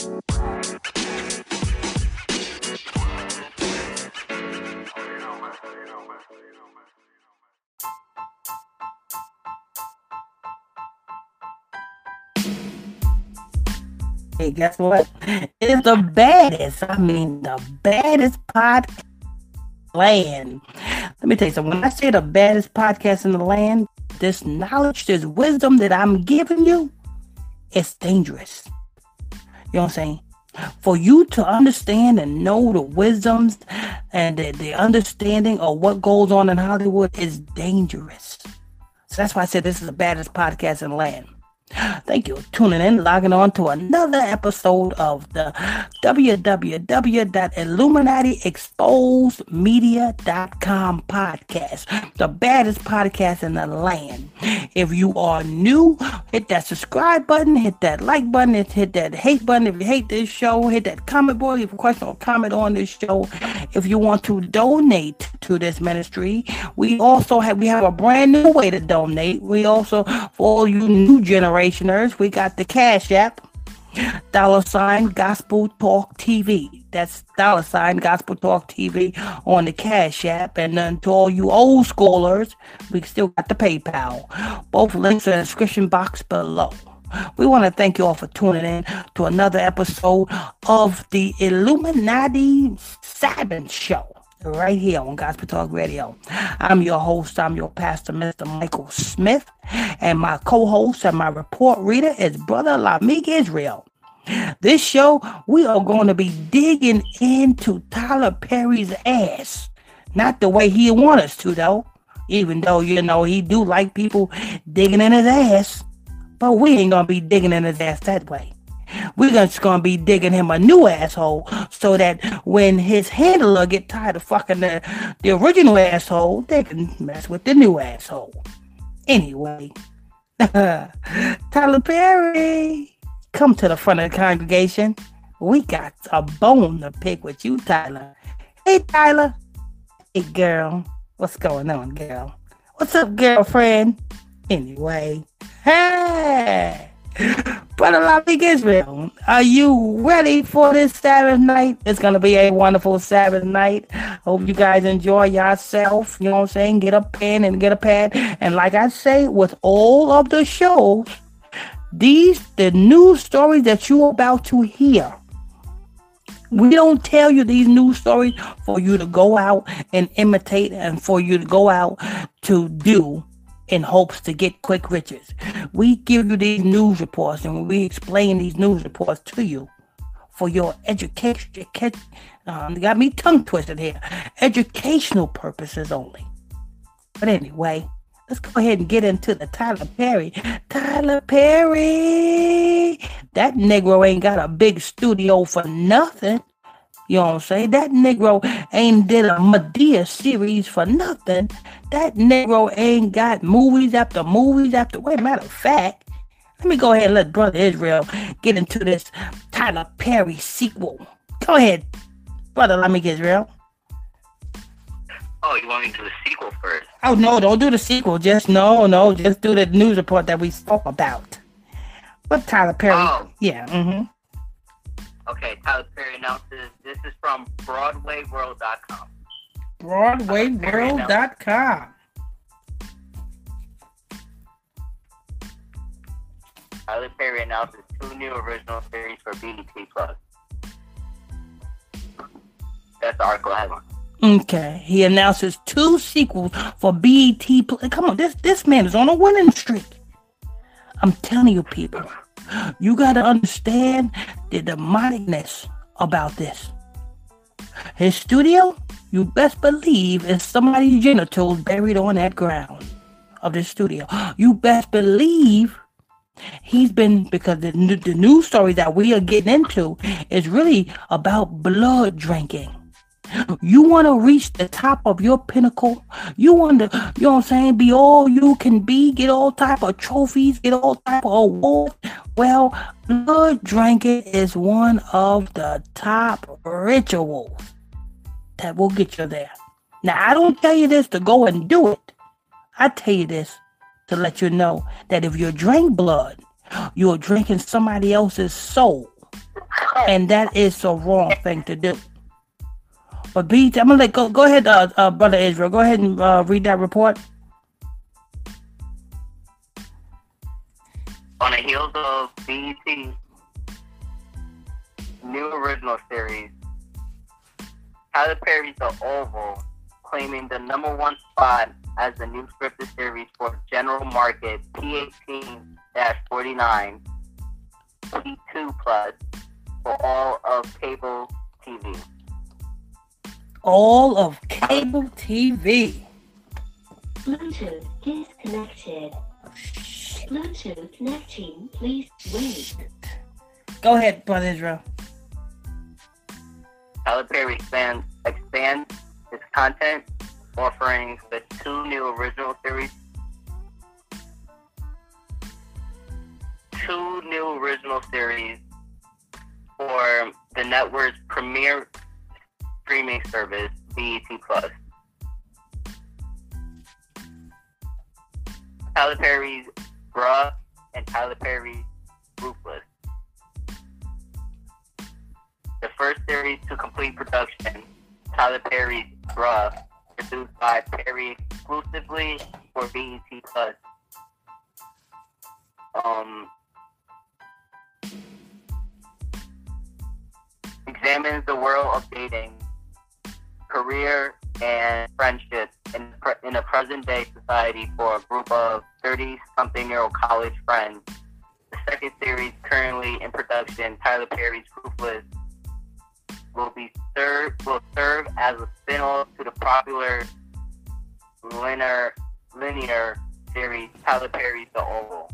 Hey, guess what? It's the baddest. I mean, the baddest podcast land. Let me tell you something. When I say the baddest podcast in the land, this knowledge, this wisdom that I'm giving you, it's dangerous. You know what I'm saying? For you to understand and know the wisdoms and the, the understanding of what goes on in Hollywood is dangerous. So that's why I said this is the baddest podcast in the land. Thank you for tuning in, logging on to another episode of the www.illuminatiexposedmedia.com podcast, the baddest podcast in the land. If you are new, hit that subscribe button, hit that like button, hit that hate button. If you hate this show, hit that comment board. If you have a question or comment on this show, if you want to donate to this ministry, we also have we have a brand new way to donate. We also for all you new generation generationers, we got the Cash App, dollar sign Gospel Talk TV. That's dollar sign Gospel Talk TV on the Cash App. And then to all you old schoolers, we still got the PayPal. Both links in the description box below. We want to thank you all for tuning in to another episode of the Illuminati Sabbath Show right here on Gospel Talk Radio. I'm your host, I'm your pastor, Mr. Michael Smith, and my co-host and my report reader is Brother Lamik Israel. This show, we are going to be digging into Tyler Perry's ass. Not the way he want us to, though. Even though, you know, he do like people digging in his ass. But we ain't going to be digging in his ass that way. We're just gonna be digging him a new asshole so that when his handler get tired of fucking the, the original asshole, they can mess with the new asshole. Anyway, Tyler Perry, come to the front of the congregation. We got a bone to pick with you, Tyler. Hey, Tyler. Hey, girl. What's going on, girl? What's up, girlfriend? Anyway, hey. Brother Lamik Israel, are you ready for this Sabbath night? It's going to be a wonderful Sabbath night. Hope you guys enjoy yourself. You know what I'm saying? Get a pen and get a pad. And like I say, with all of the shows, these, the news stories that you're about to hear, we don't tell you these news stories for you to go out and imitate and for you to go out to do in hopes to get quick riches. We give you these news reports and we explain these news reports to you for your education. Um, got me tongue twisted here. Educational purposes only. But anyway, let's go ahead and get into the Tyler Perry. Tyler Perry, that Negro ain't got a big studio for nothing. You know what I'm saying? That Negro ain't did a Madea series for nothing. That Negro ain't got movies after movies after. Wait, matter of fact, let me go ahead and let Brother Israel get into this Tyler Perry sequel. Go ahead, Brother Lamik Israel. Oh, you want me to do the sequel first? Oh no, don't do the sequel. Just no, no, just do the news report that we spoke about. What Tyler Perry? Oh. Yeah. Mm-hmm. Okay, Tyler Perry announces this is from BroadwayWorld.com. BroadwayWorld.com. Tyler Perry announces two new original series for BET Plus. That's the article headline. Okay, he announces two sequels for BET. Plus. Come on, this this man is on a winning streak. I'm telling you, people. You got to understand the demonicness about this. His studio, you best believe, is somebody's genitals buried on that ground of the studio. You best believe he's been because the, the news story that we are getting into is really about blood drinking. You want to reach the top of your pinnacle. You want to, you know what I'm saying, be all you can be, get all type of trophies, get all type of awards. Well, blood drinking is one of the top rituals that will get you there. Now, I don't tell you this to go and do it. I tell you this to let you know that if you drink blood, you're drinking somebody else's soul. and that is the wrong thing to do. But BET, I'm gonna let go. Go ahead, uh, uh, brother Israel. Go ahead and uh, read that report. On the heels of BET new original series, Tyler Perry's The Oval, claiming the number one spot as the new scripted series for general market P18-49 P2 Plus for all of cable TV. All of cable TV. Bluetooth disconnected. Bluetooth connecting. Please wait. Go ahead, brother Israel. Tyler Perry expands, expands its content offerings with two new original series. Two new original series for the network's premier streaming service, BET Plus. Tyler Perry's Bruh and Tyler Perry's Ruthless. The first series to complete production, Tyler Perry's Bruh, produced by Perry exclusively for BET Plus. Um, examines the world of dating, career, and friendship in, in a present day society for a group of 30 something year old college friends. The second series, currently in production, Tyler Perry's Ruthless, will be served will serve as a spin-off to the popular linear linear series Tyler Perry's The Oval.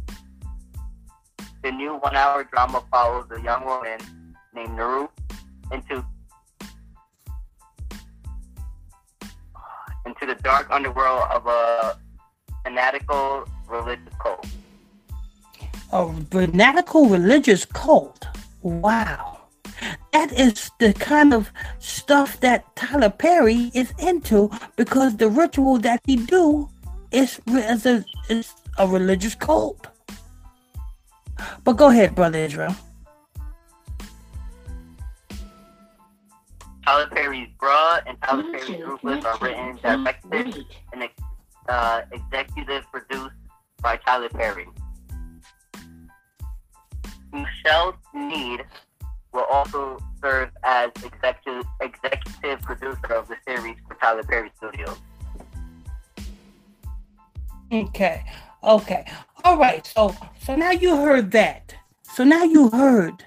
The new one-hour drama follows a young woman named Naru into into the dark underworld of a fanatical religious cult. A fanatical religious cult. Wow. That is the kind of stuff that Tyler Perry is into because the ritual that he do is, is, a, is a religious cult. But go ahead, Brother Israel. Tyler Perry's Bruh and Tyler Perry's Ruthless are written, directed, and uh, executive produced by Tyler Perry. Michelle Sneed will also serve as executive executive producer of the series for Tyler Perry Studios. Okay. Okay. All right. So so now you heard that. So now you heard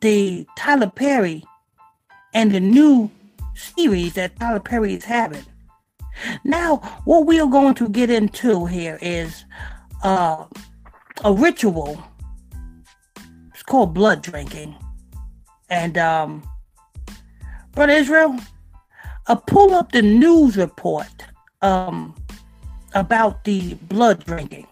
the Tyler Perry and the new series that Tyler Perry is having. Now, what we are going to get into here is uh, a ritual. It's called blood drinking. And, um, Brother Israel, uh, pull up the news report um, about the blood drinking.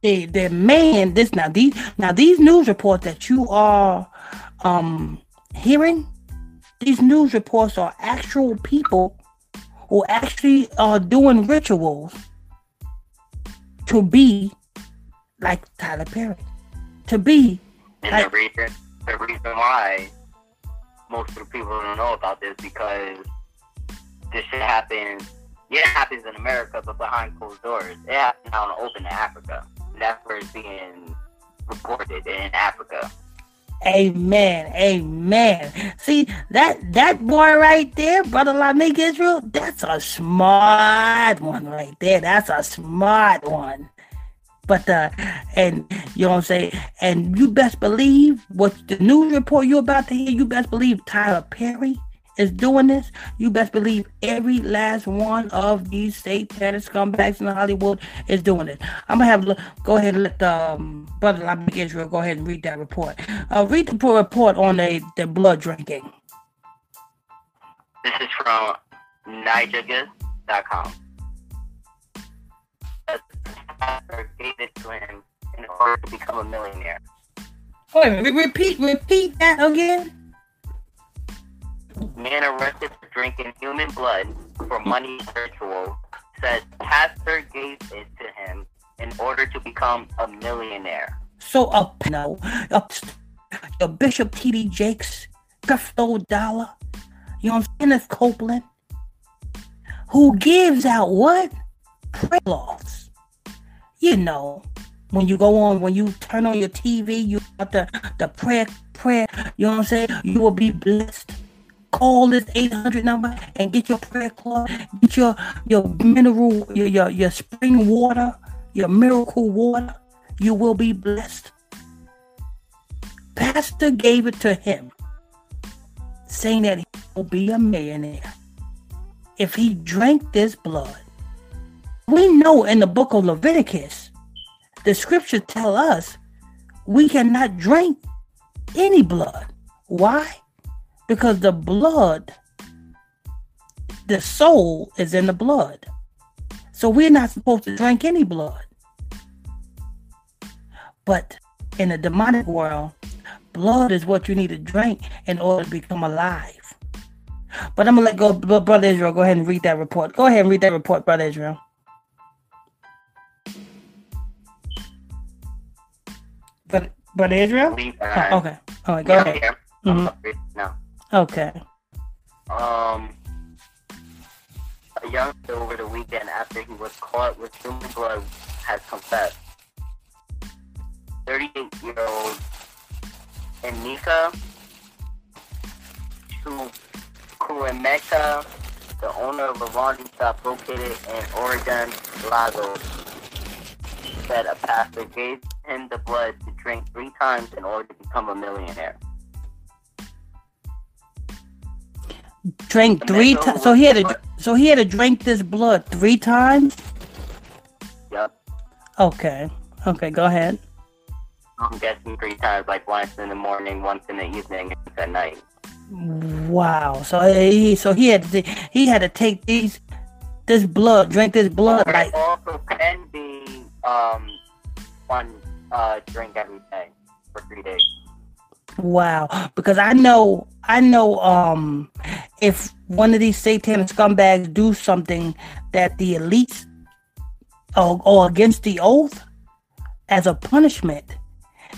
The, the man, this now these now these news reports that you are um, hearing, these news reports are actual people who actually are doing rituals to be like Tyler Perry, to be. And like, the reason, the reason why most of the people don't know about this because this shit happens. Yeah, it happens in America, but behind closed doors. It happens out in open in Africa. And that's where it's being reported in Africa. Amen. Amen. See that that boy right there, brother Lamik Israel, that's a smart one right there. That's a smart one. But uh and you know what I'm saying? And you best believe what the news report you're about to hear, you best believe Tyler Perry is doing this, you best believe every last one of these satanic scumbags in Hollywood is doing it. I'm gonna have go ahead and let um, brother Lamik Israel go ahead and read that report. Uh, read the report on the, the blood drinking. This is from Nijagas.com. gave it to him in order to become a millionaire. Wait, repeat, repeat that again. Man arrested for drinking human blood for money ritual says pastor gave it to him in order to become a millionaire. So up no, up your Bishop T.D. Jakes, Creflo Dollar, you know I'm saying? Kenneth Copeland, who gives out what? Prayer cloths. You know, when you go on, when you turn on your TV, you got the, the prayer, prayer, you know what I'm saying? You will be blessed. Call this 800 number and get your prayer cloth, get your, your mineral, your, your, your spring water, your miracle water. You will be blessed. Pastor gave it to him, saying that he will be a millionaire if he drank this blood. We know in the book of Leviticus, the scriptures tell us we cannot drink any blood. Why? Because the blood, the soul is in the blood. So we're not supposed to drink any blood. But in the demonic world, blood is what you need to drink in order to become alive. But I'm gonna let go, Brother Israel. Go ahead and read that report. Go ahead and read that report, Brother Israel. But Brother Israel. Oh, okay. All right. Go yeah, ahead. yeah. Mhm. No. Okay. Um, a youngster over the weekend after he was caught with human blood has confessed. 38 year old Enika Kuemeka, the owner of a laundry shop located in Oregon, Lagos, said a pastor gave him the blood to drink three times in order to become a millionaire. Drank three times. So he had to. So he had to drink this blood three times. Yep. Okay. Okay. Go ahead. I'm guessing three times, like once in the morning, once in the evening, once at night. Wow. So he. So he had to. He had to take these. This blood. Drink this blood. Like. also can be um one uh drink every day for three days. Wow, because I know, I know, um, if one of these satanic scumbags do something that the elites or, or against the oath as a punishment,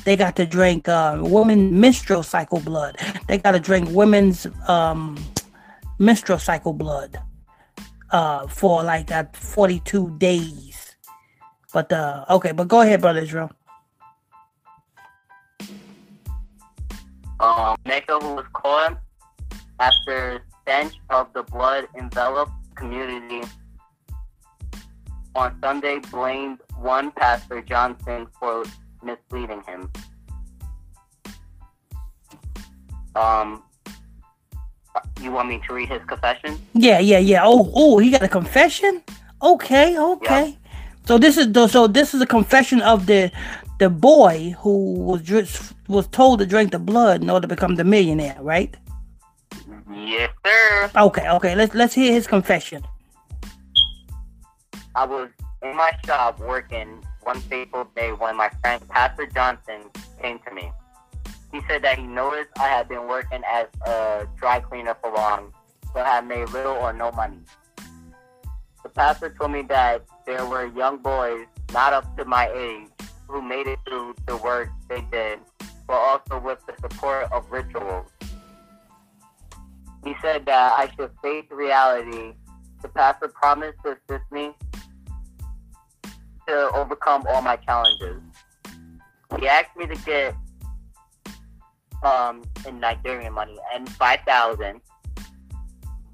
they got to drink uh, women menstrual cycle blood. They got to drink women's um, menstrual cycle blood uh, for like that 42 days. But uh, okay, but go ahead, brother Israel. Um, who was caught after stench of the blood enveloped community on Sunday, blamed one pastor Johnson for misleading him. Um, you want me to read his confession? Yeah, yeah, yeah. Oh, oh, he got a confession. Okay, okay. So this is the so this is a confession of the the boy who was dr- was told to drink the blood in order to become the millionaire, right? Yes, sir. Okay, okay. Let's let's hear his confession. I was in my shop working one fateful day when my friend Pastor Johnson came to me. He said that he noticed I had been working as a dry cleaner for long, but had made little or no money. The pastor told me that there were young boys not up to my age who made it through the work they did, but also with the support of rituals. He said that I should face reality. The pastor promised to assist me to overcome all my challenges. He asked me to get um in Nigerian money and five thousand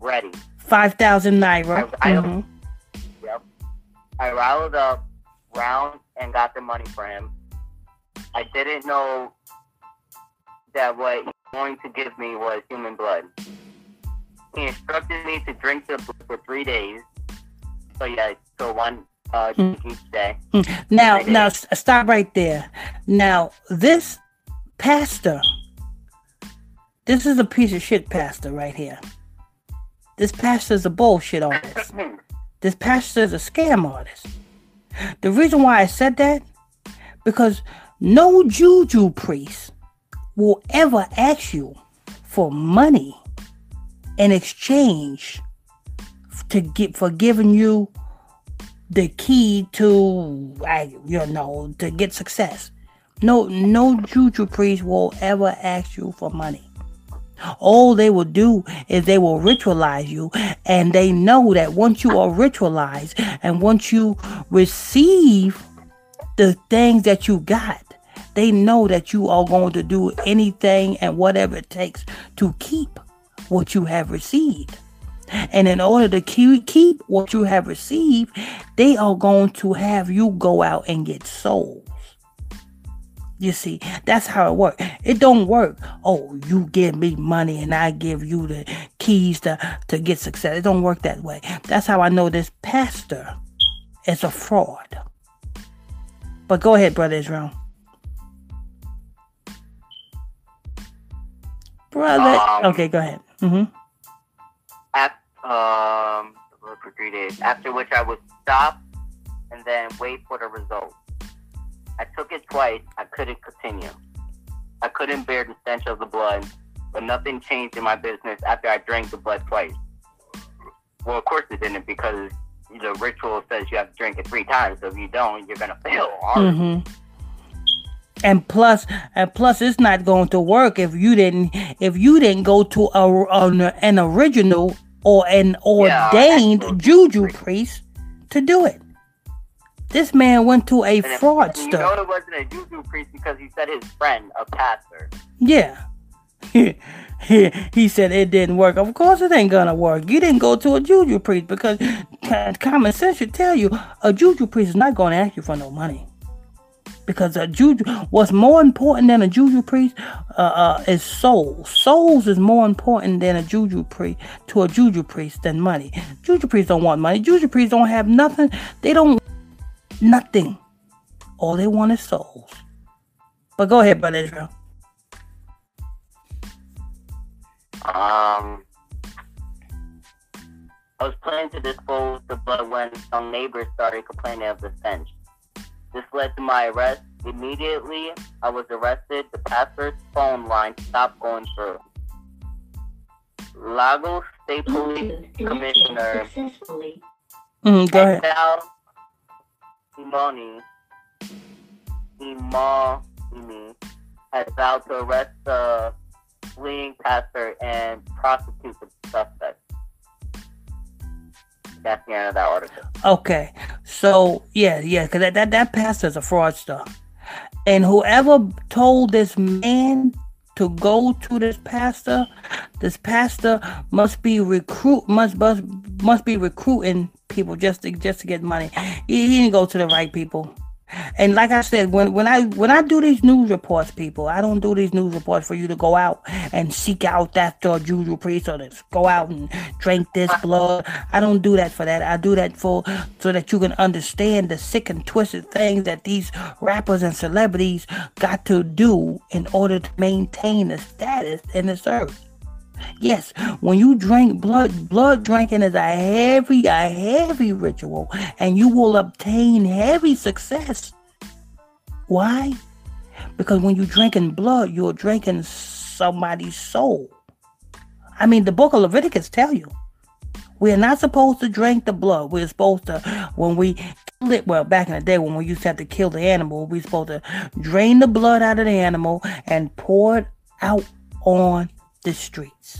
ready. Five thousand naira. I- I- Mhm. Yep. I riled up, round, and got the money for him. I didn't know that what he was going to give me was human blood. He instructed me to drink the blood for three days. So yeah, so one uh, drink each day. Now, Okay. now, stop right there. Now, this pastor, this is a piece of shit pastor right here. This pastor is a bullshit artist. This pastor is a scam artist. The reason why I said that, because no juju priest will ever ask you for money in exchange to get for giving you the key to you know to get success. No, no juju priest will ever ask you for money. All they will do is they will ritualize you, and they know that once you are ritualized and once you receive the things that you got, they know that you are going to do anything and whatever it takes to keep what you have received. And in order to keep what you have received, they are going to have you go out and get souls. You see, that's how it works. It don't work. Oh, you give me money and I give you the keys to, to get success. It don't work that way. That's how I know this pastor is a fraud. But go ahead, Brother Israel. Brother. Um, okay, go ahead. Mm-hmm. After, um, for three days. After which I would stop and then wait for the results. I took it twice. I couldn't continue. I couldn't bear the stench of the blood, but nothing changed in my business after I drank the blood twice. Well, of course it didn't because the ritual says you have to drink it three times. So if you don't, you're gonna fail. Mm-hmm. And plus, and plus, it's not going to work if you didn't if you didn't go to a, an, an original or an ordained yeah, juju priest to do it. This man went to a fraudster. You know it wasn't a juju priest because he said his friend, a pastor. Yeah. he, he said it didn't work. Of course it ain't gonna work. You didn't go to a juju priest because common sense should tell you a juju priest is not gonna ask you for no money. Because a juju, what's more important than a juju priest uh, uh, is souls. Souls is more important than a juju priest to a juju priest than money. Juju priests don't want money. Juju priests don't have nothing. They don't Nothing. All they want is souls. But go ahead, Brother Israel. Um, I was planning to dispose the blood when some neighbors started complaining of the stench. This led to my arrest. Immediately, I was arrested. The pastor's phone line stopped going through. Lagos State Police Commissioner mm, go ahead. Imani, Imani has vowed to arrest the fleeing pastor and prosecute the suspect. That's the end of that article. Okay, so yeah, yeah, because that, that that pastor's a fraudster, and whoever told this man to go to this pastor, this pastor must be recruit must must must be recruiting people just to just to get money. He, he didn't go to the right people. And like I said, when when I when I do these news reports, people, I don't do these news reports for you to go out and seek out that uh, juju priest or to go out and drink this blood. I don't do that for that. I do that for so that you can understand the sick and twisted things that these rappers and celebrities got to do in order to maintain the status in this earth. Yes, when you drink blood, blood drinking is a heavy, a heavy ritual, and you will obtain heavy success. Why? Because when you're drinking blood, you're drinking somebody's soul. I mean, the book of Leviticus tell you we're not supposed to drink the blood. We're supposed to, when we kill it, well, back in the day when we used to have to kill the animal, we're supposed to drain the blood out of the animal and pour it out on the streets.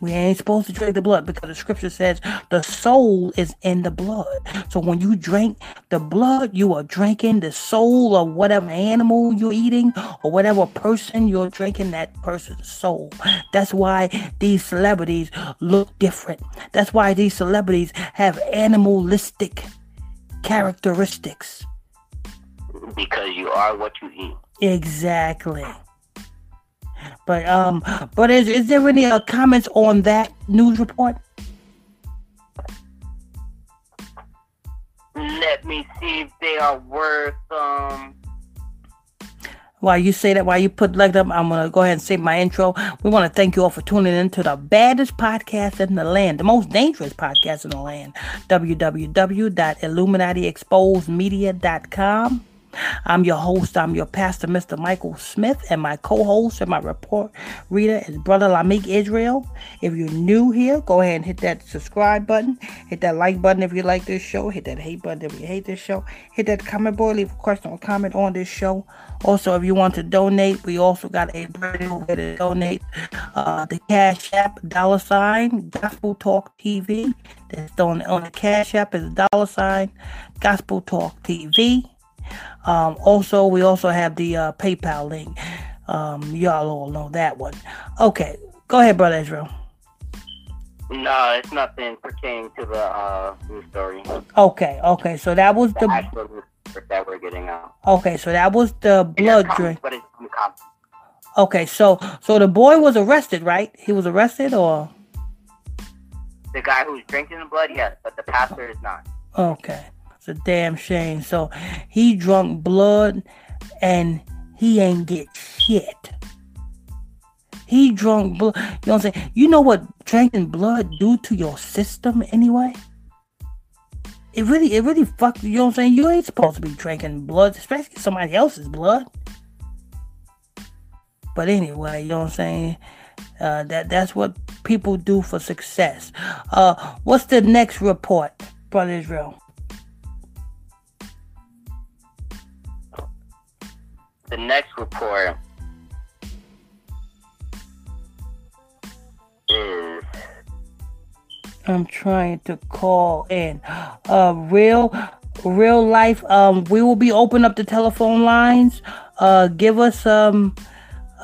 We ain't supposed to drink the blood because the scripture says the soul is in the blood. So when you drink the blood, you are drinking the soul of whatever animal you're eating or whatever person you're drinking that person's soul. That's why these celebrities look different. That's why these celebrities have animalistic characteristics. Because you are what you eat. Exactly. But um, but is is there any uh, comments on that news report? Let me see if they are worth um. While you say that, while you put like them, I'm gonna go ahead and say my intro. We want to thank you all for tuning in to the baddest podcast in the land, the most dangerous podcast in the land. www.illuminatiexposedmedia.com I'm your host. I'm your pastor, Mr. Michael Smith, and my co-host and my report reader is Brother Lamik Israel. If you're new here, go ahead and hit that subscribe button. Hit that like button if you like this show. Hit that hate button if you hate this show. Hit that comment board. Leave a question or comment on this show. Also, if you want to donate, we also got a brand new way to donate. Uh, the Cash App dollar sign Gospel Talk TV. That's on on the Cash App is dollar sign Gospel Talk TV. Um, also, we also have the uh, PayPal link. Um, y'all all know that one. Okay, go ahead, brother Israel. No, it's nothing pertaining to the uh, news story. Okay, okay, so that was The the actual that we're getting out. okay, so that was the blood drink. But it's from. Okay, so so the boy was arrested, right? He was arrested, or The guy who's drinking the blood, yes, but the pastor is not. okay, it's a damn shame. So he drunk blood, and he ain't get shit. He drunk blood. You know what I'm saying? You know what drinking blood do to your system anyway? It really, it really fuck. You know what I'm saying? You ain't supposed to be drinking blood, especially somebody else's blood. But anyway, you know what I'm saying? Uh, that that's what people do for success. Uh, what's the next report, brother Israel? The next report is I'm trying to call in. Uh, real, real life. Um, we will be opening up the telephone lines. Uh, give us um,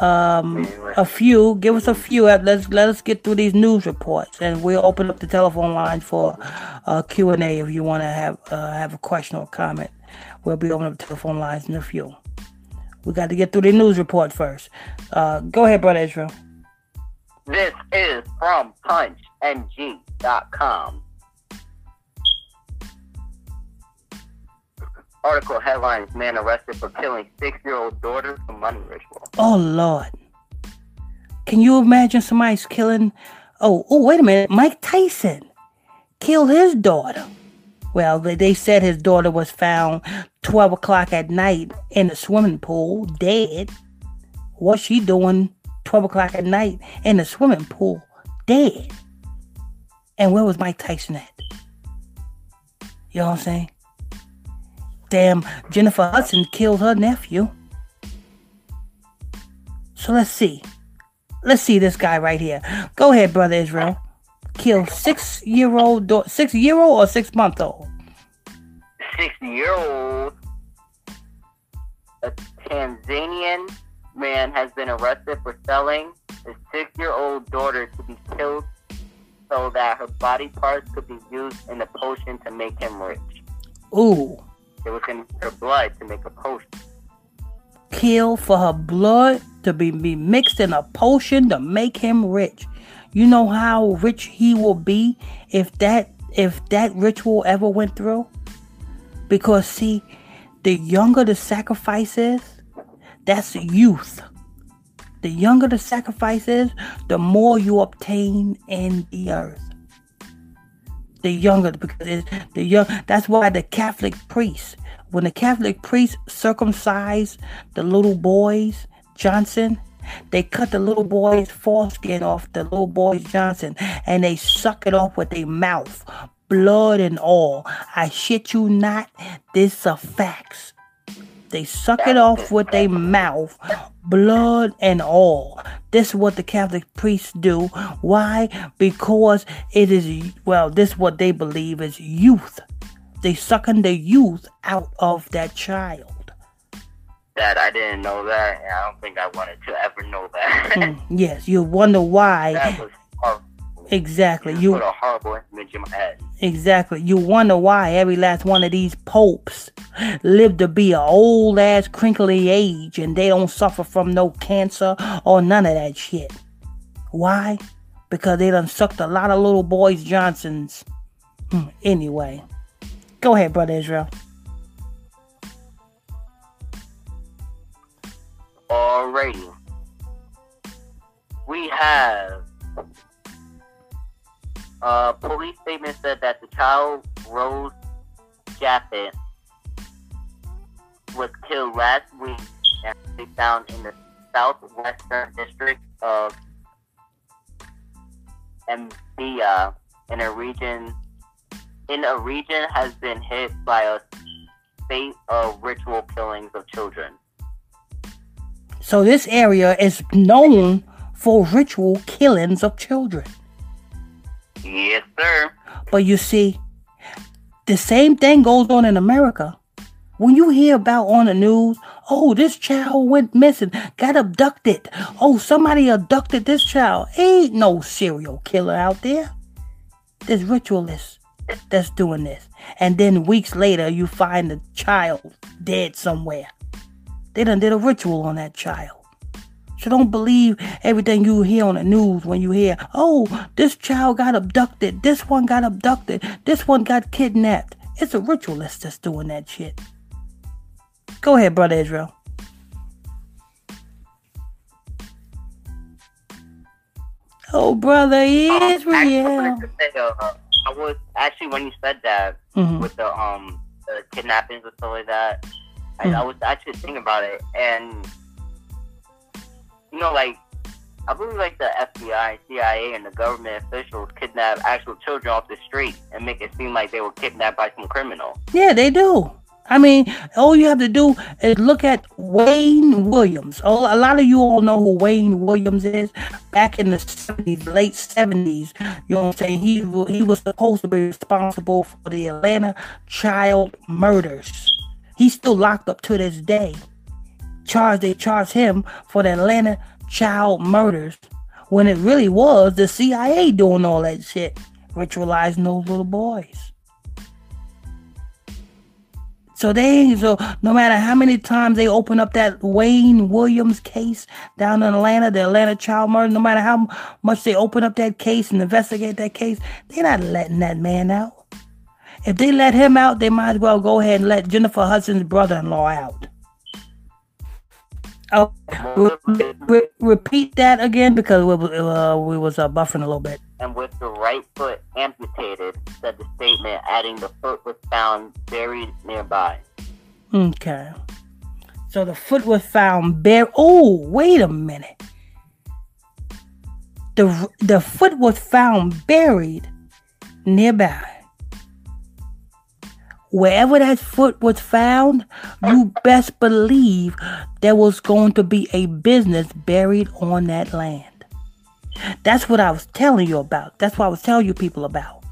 um, a few. Give us a few. Let's let us get through these news reports, and we'll open up the telephone lines for uh, Q and A if you want to have uh, have a question or comment. We'll be opening up the telephone lines in a few. We got to get through the news report first. Uh, go ahead, brother Israel. this is from PunchNG.com. Article headlines: Man arrested for killing six-year-old daughter for money ritual. Oh Lord. Can you imagine somebody's killing oh oh wait a minute, Mike Tyson killed his daughter. Well, they, said his daughter was found twelve o'clock at night in the swimming pool, dead. What's she doing twelve o'clock at night in the swimming pool, dead? And where was Mike Tyson at? You know what I'm saying? Damn, Jennifer Hudson killed her nephew. So let's see. Let's see this guy right here. Go ahead, brother Israel. Kill six year old, da- six year old or six month old. Six-year-old, a Tanzanian man has been arrested for selling his six-year-old daughter to be killed so that her body parts could be used in a potion to make him rich. Ooh, It was in her blood to make a potion. kill for her blood to be, be mixed in a potion to make him rich. You know how rich he will be if that if that ritual ever went through? Because see, the younger the sacrifice is, that's youth. The younger the sacrifice is, the more you obtain in the earth. The younger, because it's the young. That's why the Catholic priests, when the Catholic priests circumcise the little boys, Johnson, they cut the little boy's foreskin off the little boy's Johnson, and they suck it off with their mouth, blood and all. I shit you not. This are facts. They suck it off with their mouth, blood and all. This is what the Catholic priests do. Why? Because it is, well, this is what they believe is youth. They sucking the youth out of that child. That I didn't know that, and I don't think I wanted to ever know that. Mm, yes, you wonder why. that was horrible. Exactly. Put You a horrible image in my head. exactly. You wonder why every last one of these popes live to be a old ass crinkly age and they don't suffer from no cancer or none of that shit. Why? Because they done sucked a lot of little boys Johnsons. Hmm, Anyway. Go ahead, brother Israel. Alrighty. We have a police statement said that the child Rose Japhet was killed last week and they found in the southwestern district of Mbeya in a region in a region has been hit by a spate of ritual killings of children. So this area is known for ritual killings of children. Yes, sir. But you see, the same thing goes on in America. When you hear about on the news, oh, this child went missing, got abducted. Oh, somebody abducted this child. Ain't no serial killer out there. There's ritualists that's doing this. And then weeks later, you find the child dead somewhere. They done did a ritual on that child. So don't believe everything you hear on the news when you hear, oh, this child got abducted, this one got abducted, this one got kidnapped. It's a ritualist that's doing that shit. Go ahead, brother Israel. Oh, brother Um, I Israel. say, uh, I was actually when you said that Mhm. with the um the kidnappings and stuff like that. I. I hmm. was actually thinking about it, and you know, like I believe like the FBI, CIA, and the government officials kidnap actual children off the street and make it seem like they were kidnapped by some criminal. Yeah, they do. I mean, all you have to do is look at Wayne Williams. Oh, a lot of you all know who Wayne Williams is. Back in the 70s, late 70s, you know what I'm saying? He, he was supposed to be responsible for the Atlanta child murders. He's still locked up to this day. Charged, they charged him for the Atlanta child murders when it really was the CIA doing all that shit, ritualizing those little boys. So they so no matter how many times they open up that Wayne Williams case down in Atlanta, the Atlanta child murder, no matter how much they open up that case and investigate that case, they're not letting that man out. If they let him out, they might as well go ahead and let Jennifer Hudson's brother-in-law out. Oh, re- re- repeat that again because we, uh, we was uh, buffering a little bit. And with the right foot amputated, said the statement, adding the foot was found buried nearby. Okay. So the foot was found bare. Oh, wait a minute. The the foot was found buried nearby. Wherever that foot was found, you best believe there was going to be a business buried on that land. That's what I was telling you about. That's what I was telling you people about.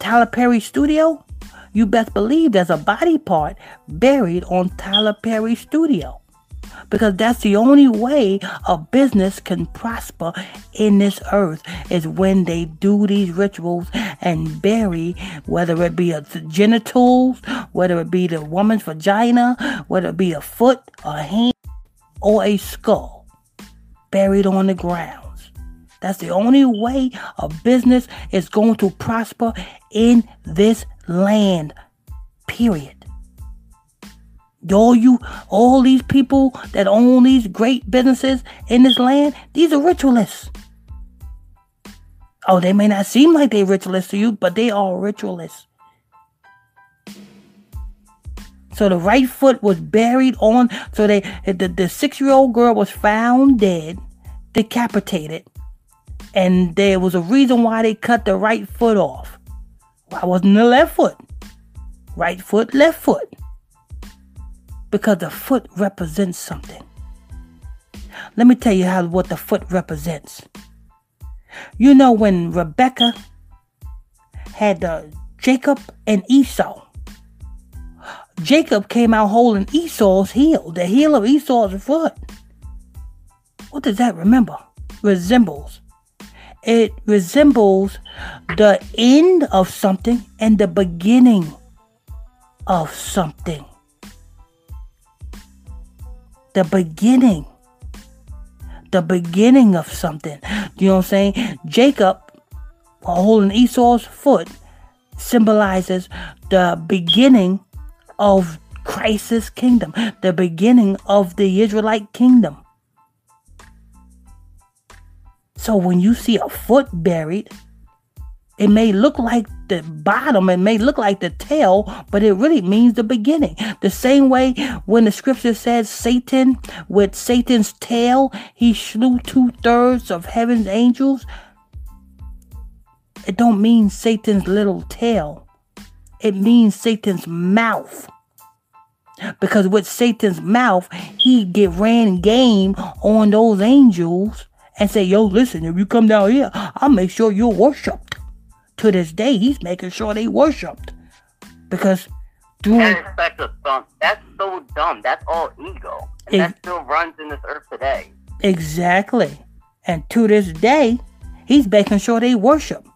Tyler Perry Studio, you best believe there's a body part buried on Tyler Perry Studio. Because that's the only way a business can prosper in this earth is when they do these rituals and bury, whether it be a genitals, whether it be the woman's vagina, whether it be a foot, a hand, or a skull buried on the grounds. That's the only way a business is going to prosper in this land. Period. All you, all these people that own these great businesses in this land, these are ritualists. Oh, they may not seem like they're ritualists to you, but they are ritualists. So the right foot was buried on. So they, the, the six-year-old girl was found dead, decapitated, and there was a reason why they cut the right foot off. Why wasn't the left foot? Right foot, left foot. Because the foot represents something. Let me tell you how what the foot represents. You know when Rebecca had uh, Jacob and Esau. Jacob came out holding Esau's heel, the heel of Esau's foot. What does that remember? Resembles. It resembles the end of something and the beginning of something. The beginning. The beginning of something. You know what I'm saying? Jacob, holding Esau's foot, symbolizes the beginning of Christ's kingdom, the beginning of the Israelite kingdom. So when you see a foot buried, It may look like the bottom, it may look like the tail, but it really means the beginning. The same way when the scripture says Satan, with Satan's tail, he slew two thirds of heaven's angels. It don't mean Satan's little tail. It means Satan's mouth. Because with Satan's mouth, he get ran game on those angels and say, yo, listen, if you come down here, I'll make sure you're worshipped. To this day, he's making sure they worshipped. Because doing that's, that's so dumb. That's all ego. And ex- that still runs in this earth today. Exactly. And to this day, he's making sure they worship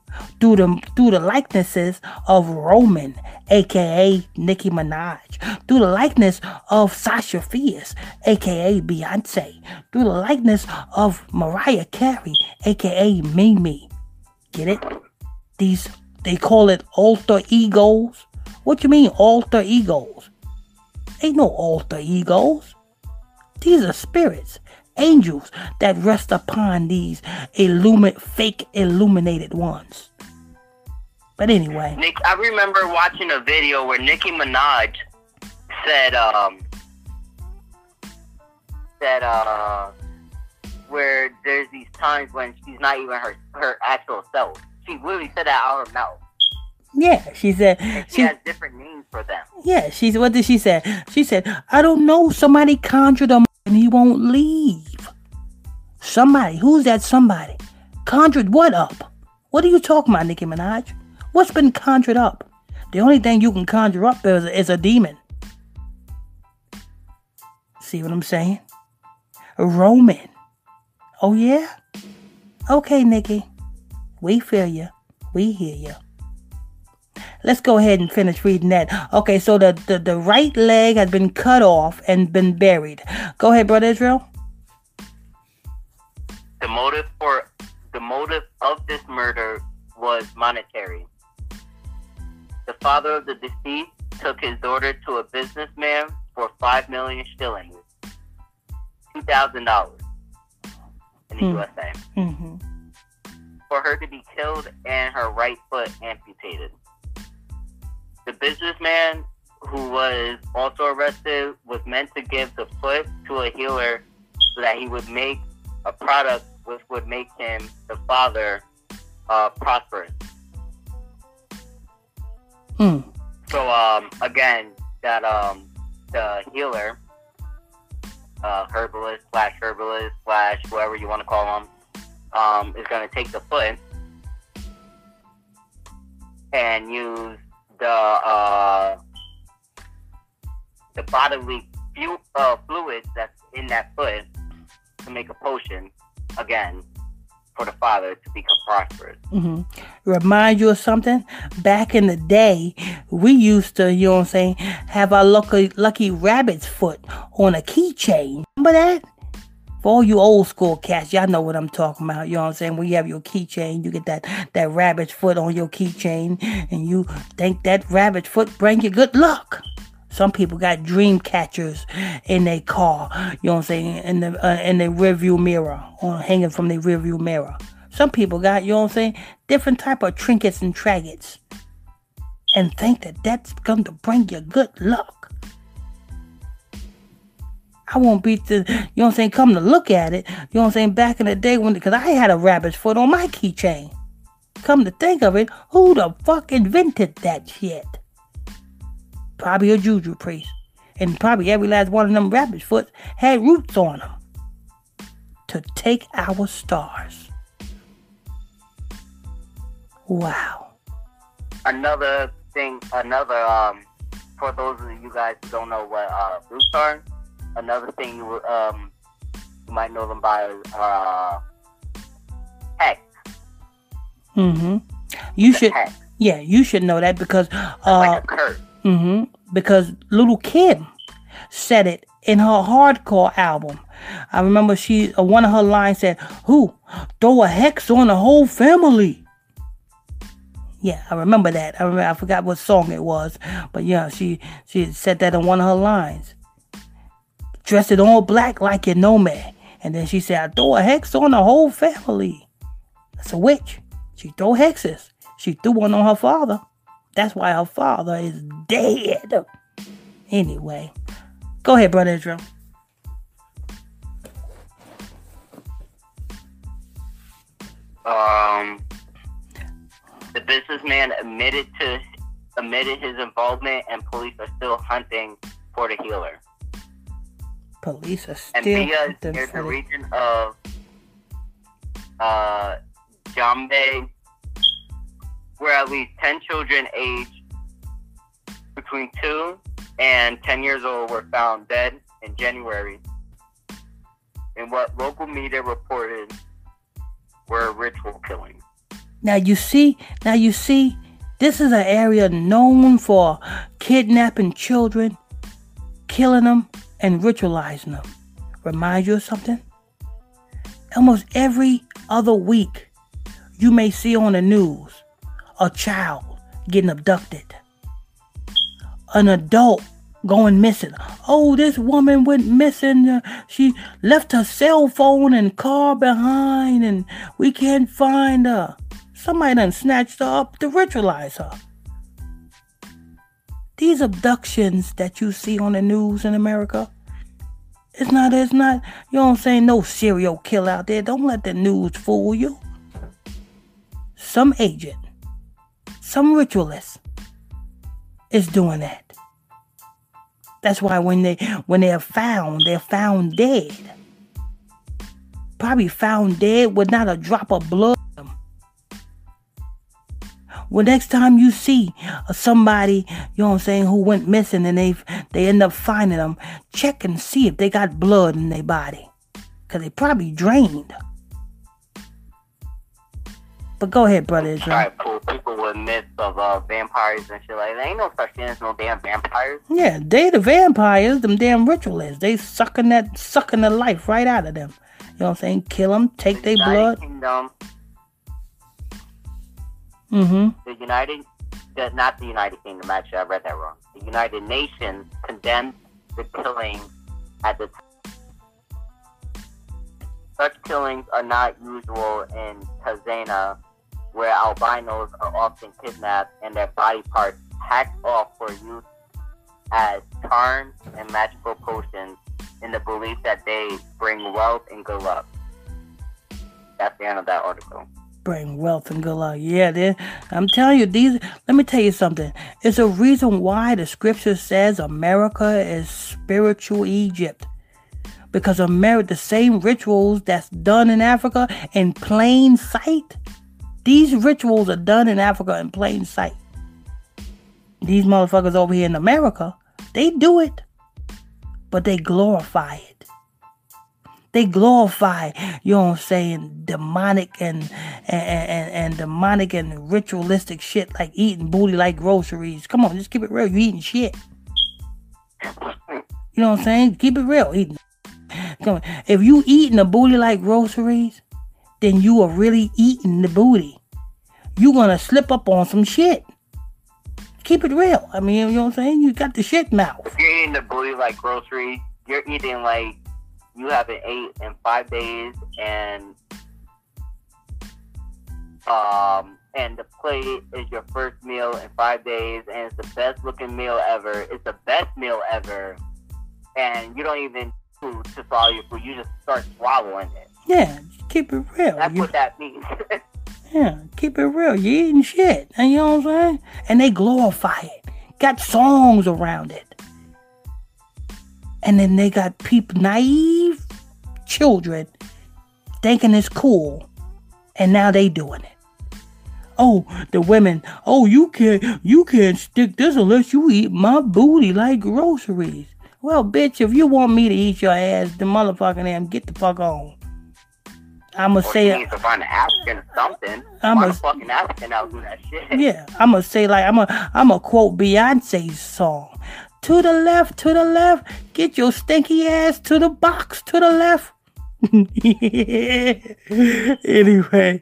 through the through the likenesses of Roman, aka Nicki Minaj, through the likeness of Sasha Fierce, aka Beyonce, through the likeness of Mariah Carey, aka Mimi. Get it? These they call it alter egos. What you mean alter egos? Ain't no alter egos. These are spirits angels that rest upon these illumin- fake illuminated ones. But anyway, Nick, I remember watching a video where Nicki Minaj said, um, said, uh, where there's these times when she's not even her her actual self. She literally said that out of mouth. Yeah, she said she, she has different names for them. Yeah, she's what did she say? She said, "I don't know. Somebody conjured a and he won't leave. Somebody, who's that somebody? Conjured what up? What are you talking about, Nicki Minaj? What's been conjured up? The only thing you can conjure up is, is a demon. See what I'm saying? A Roman. Oh, yeah? Okay, Nicki. We feel you. We hear you. Let's go ahead and finish reading that. Okay, so the, the, the right leg has been cut off and been buried. Go ahead, Brother Israel. The motive for the motive of this murder was monetary. The father of the deceased took his daughter to a businessman for five million shillings, two thousand dollars in the mm. USA, mm-hmm. For her to be killed and her right foot amputated. The businessman who was also arrested was meant to give the foot to a healer so that he would make a product which would make him, the father, uh, prosperous. Hmm. So um, again, that um, the healer, uh, herbalist slash herbalist slash whoever you want to call him, um, is going to take the foot and use the uh, the bodily fu- uh, fluids that's in that foot to make a potion again for the father to become prosperous. Mm-hmm. Remind you of something? Back in the day, we used to, you know what I'm saying, have our lucky lucky rabbit's foot on a keychain. Remember that? For all you old school cats, y'all know what I'm talking about. You know what I'm saying? When you have your keychain, you get that that rabbit's foot on your keychain, and you think that rabbit's foot bring you good luck. Some people got dream catchers in their car. You know what I'm saying? In the uh, in the rearview mirror, or hanging from the rearview mirror. Some people got, you know what I'm saying, different type of trinkets and trinkets, and think that that's going to bring you good luck. I won't be the, you know what I'm saying, come to look at it, you know what I'm saying, back in the day when, because I had a rabbit's foot on my keychain. Come to think of it, who the fuck invented that shit? Probably a juju priest. And probably every last one of them rabbit's foot had roots on them to take our stars. Wow. Another thing, another, um, for those of you guys who don't know what uh, roots are, another thing you um you might know them by uh hex. Mm-hmm. You the should hex. yeah, you should know that because uh like. Mm-hmm. Because Little Kim said it in her hardcore album. I remember she uh, one of her lines said, "Who throw a hex on the whole family?" Yeah, I remember that. I remember, I forgot what song it was, but yeah, she she said that in one of her lines dressed in all black like your nomad. And then she said, I throw a hex on the whole family. That's a witch. She throw hexes. She threw one on her father. That's why her father is dead. Anyway, go ahead, brother Israel. Um, the businessman admitted to admitted his involvement, and police are still hunting for the healer. Police are And still Mbeya is the region of uh, Njombe, where at least 10 children aged between 2 and 10 years old were found dead in January. In what local media reported were ritual killings. Now you see, now you see, this is an area known for kidnapping children, killing them, and ritualizing them. Remind you of something? Almost every other week, you may see on the news a child getting abducted, an adult going missing. Oh, this woman went missing. Uh, she left her cell phone and car behind, and we can't find her. Somebody done snatched her up to ritualize her. These abductions that you see on the news in America, it's not, it's not, you know what I'm saying, no serial killer out there. Don't let the news fool you. Some agent, some ritualist is doing that. That's why when they when they're found, they're found dead. Probably found dead with not a drop of blood. Well, next time you see somebody, you know what I'm saying, who went missing and they they end up finding them, check and see if they got blood in their body, cause they probably drained. But go ahead, brother Israel. Try to pull people with myths of uh, vampires and shit like that. Ain't no such thing as no damn vampires. Yeah, they the vampires, them damn ritualists. They sucking that sucking the life right out of them. You know what I'm saying? Kill them, take their blood. Kingdom, Mm-hmm. the United, the, not the United Kingdom. Actually, I read that wrong. The United Nations condemned the killing at the time. Such killings are not usual in Tanzania, where albinos are often kidnapped and their body parts hacked off for use as charms and magical potions in the belief that they bring wealth and good luck. That's the end of that article. Bring wealth and good luck. Yeah, then I'm telling you, these. Let me tell you something. It's a reason why the scripture says America is spiritual Egypt. Because America, the same rituals that's done in Africa in plain sight, these rituals are done in Africa in plain sight. These motherfuckers over here in America, they do it, but they glorify it. They glorify, you know what I'm saying, demonic and and, and, and demonic and ritualistic shit like eating booty like groceries. Come on, just keep it real. You eating shit. You know what I'm saying? Keep it real. Eating. Come on. If you eating a booty like groceries, then you are really eating the booty. You gonna slip up on some shit. Keep it real. I mean, you know what I'm saying? You got the shit mouth. If you're eating the booty like groceries, you're eating like you haven't ate in five days, and um, and the plate is your first meal in five days, and it's the best looking meal ever. It's the best meal ever, and you don't even food to swallow your food. You just start swallowing it. Yeah, keep it real. That's You- what that means. Yeah, keep it real. You eating shit. And you know what I'm saying? And they glorify it. Got songs around it. And then they got people, naive children, thinking it's cool. And now they doing it. Oh, the women, oh, you can't you can't stick this unless you eat my booty like groceries. Well, bitch, if you want me to eat your ass, the motherfucking damn get the fuck on. I'ma oh, or say you need to find an African or something. I'm a- a fucking African out do that shit. Yeah, I'm gonna say like I'm gonna I'm gonna quote Beyonce's song. To the left, to the left, get your stinky ass to the box to the left. anyway,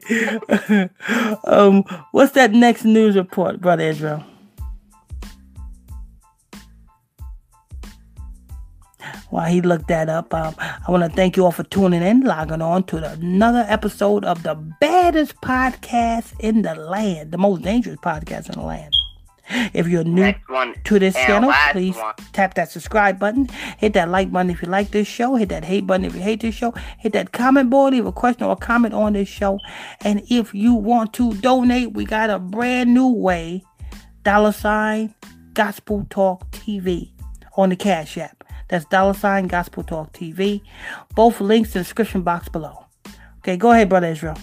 um, what's that next news report, brother Israel? while he looked that up. Um, I want to thank you all for tuning in, logging on to the, another episode of the baddest podcast in the land, the most dangerous podcast in the land. If you're new to this channel, please one. tap that subscribe button, hit that like button if you like this show, hit that hate button if you hate this show, hit that comment board, leave a question or a comment on this show. And if you want to donate, we got a brand new way dollar sign Gospel Talk TV on the Cash App. That's dollar sign Gospel Talk TV. Both links in the description box below. Okay, go ahead, Brother Israel.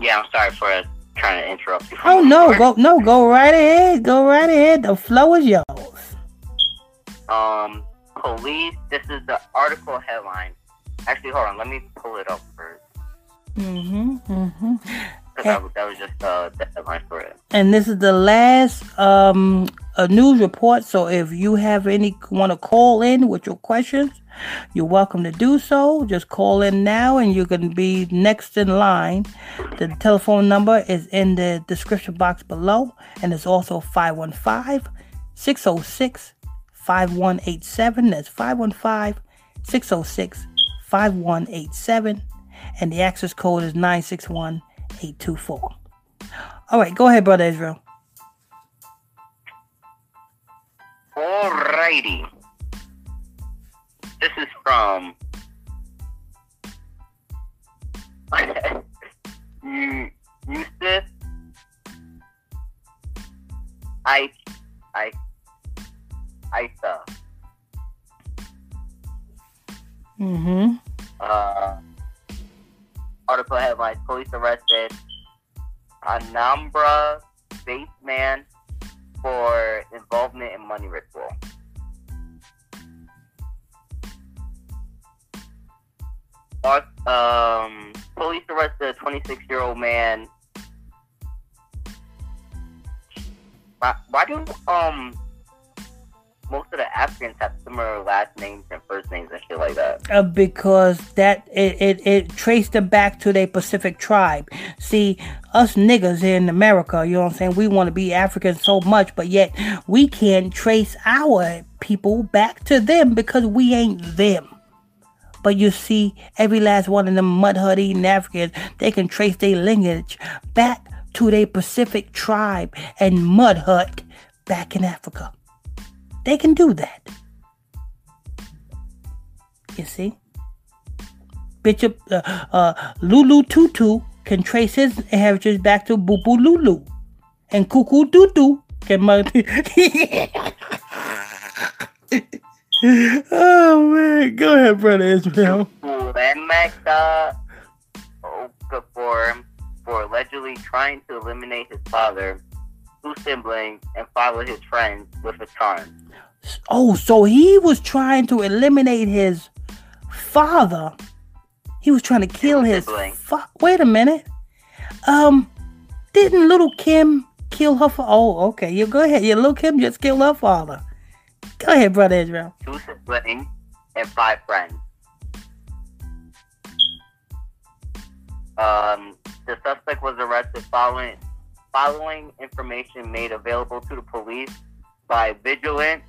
Yeah, I'm sorry for trying to interrupt you. Oh no, go no, go right ahead. Go right ahead. The flow is yours. Um, police. This is the article headline. Actually, hold on. Let me pull it up first. Mm-hmm. Mm-hmm. Because that, was- that was just uh, the headline for it. and this is the last um a news report so if you have any want to call in with your questions you're welcome to do so. Just call in now and you can be next in line. The telephone number is in the description box below and it's also 515-606-5187 that's 515-606-5187 and the access code is 961-824 all right, go ahead, brother Israel. Alrighty. This is from Yusuf I I Isa. Mm-hmm. Uh, article headline: Police arrested Anambra baseman for involvement in money ritual. Um, police arrested a 26 year old man. Why, why do um most of the Africans have similar last names and first names and shit like that? Uh, because that it, it it traced them back to their Pacific tribe. See, us niggas in America, you know what I'm saying? We want to be African so much, but yet we can't trace our people back to them because we ain't them. But you see, every last one of them mud hut eating Africans, they can trace their lineage back to their Pacific tribe and mud hut back in Africa. They can do that. You see? Bishop uh, uh, Lulu Tutu can trace his heritage back to Boo Lulu. And Cuckoo Tutu can. oh, man. Go ahead, Brother Israel. Lemeka Okafor for for allegedly trying to eliminate his father, two siblings, and of his friends with a charm. Oh, so he was trying to eliminate his father. He was trying to kill his. Fa- Wait a minute. Um, didn't little Kim kill her? Fa- oh, okay. You go ahead. Your little Kim just killed her father. Go ahead, brother Israel. two siblings, and five friends. Um, the suspect was arrested following following information made available to the police by a vigilant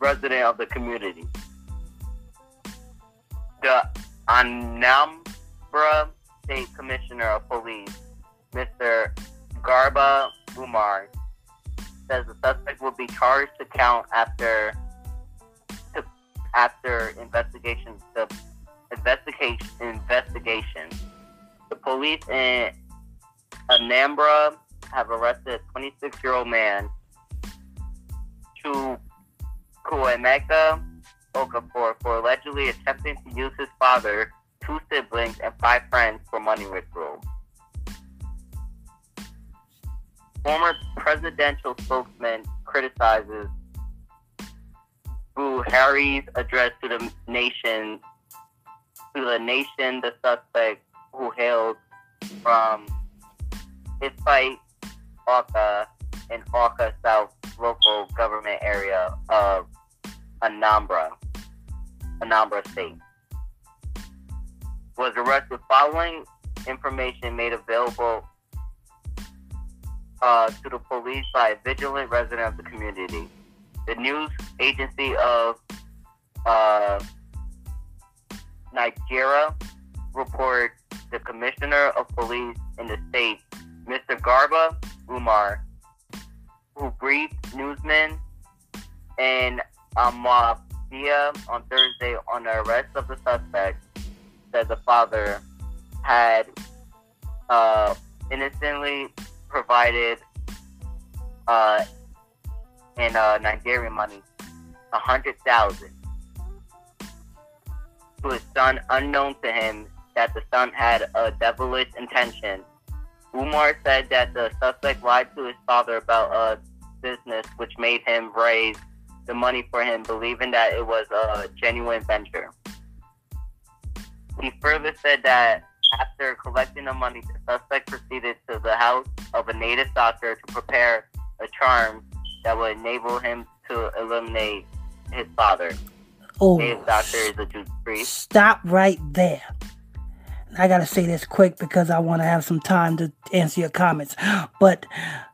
resident of the community. The Anambra State Commissioner of Police, Mr. Garba Umar, says the suspect will be charged to count after after investigation the investigation investigation. The police in Anambra have arrested a 26 year old man Chu Kuemeka Okafor for allegedly attempting to use his father, two siblings, and five friends for money withdrawal. Former presidential spokesman criticizes Buhari's address to the nation, to the nation, the suspect who hailed from his fight Awka, and Awka South local government area of Anambra, Anambra State, was arrested following information made available uh, to the police by a vigilant resident of the community. The news agency of uh, Nigeria report the commissioner of police in the state, Mr. Garba Umar, who briefed newsmen in Amawbia on Thursday on the arrest of the suspect, said the father had uh, innocently provided uh, in uh, Nigerian money a hundred thousand to his son, unknown to him that the son had a devilish intention. Umar said that the suspect lied to his father about a business which made him raise the money for him, believing that it was a genuine venture. He further said that after collecting the money, the suspect proceeded to the house of a native doctor to prepare a charm that would enable him to eliminate his father. Oh, Native doctor is a juju priest. stop right there. I gotta say this quick because I want to have some time to answer your comments. But